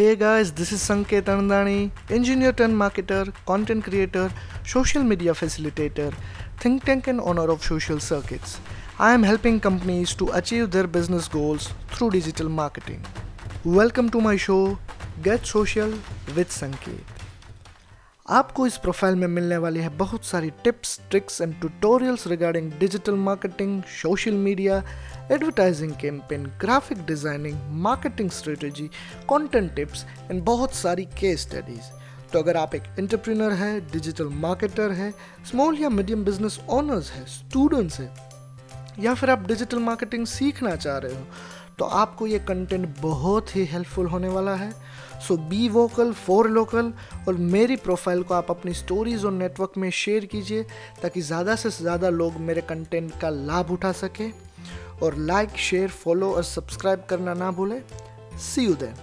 Hey guys, this is Sanket Andani, engineer turned marketer, content creator, social media facilitator, think tank and owner of social circuits. I am helping companies to achieve their business goals through digital marketing. Welcome to my show Get Social with Sanket. आपको इस profile में मिलने वाली है बहुत सारी tips tricks and tutorials regarding digital marketing social media advertising campaign graphic designing marketing strategy content tips and बहुत सारी केस स्टडीज़ तो अगर आप एक एंटरप्रेन्योर है डिजिटल मार्केटर है स्मॉल या मीडियम बिज़नेस ओनर्स है स्टूडेंट्स है, या फिर आप डिजिटल मार्केटिंग सीखना चाह रहे हो तो आपको ये कंटेंट बहुत ही हेल्पफुल होने वाला है। So be vocal for local और मेरी प्रोफ़ाइल को आप अपनी स्टोरीज और नेटवर्क में शेयर कीजिए, ताकि ज़्यादा से ज़्यादा लोग मेरे कंटेंट का लाभ उठा सकें। और लाइक शेयर फॉलो और सब्सक्राइब करना ना भूलें। सी यू देन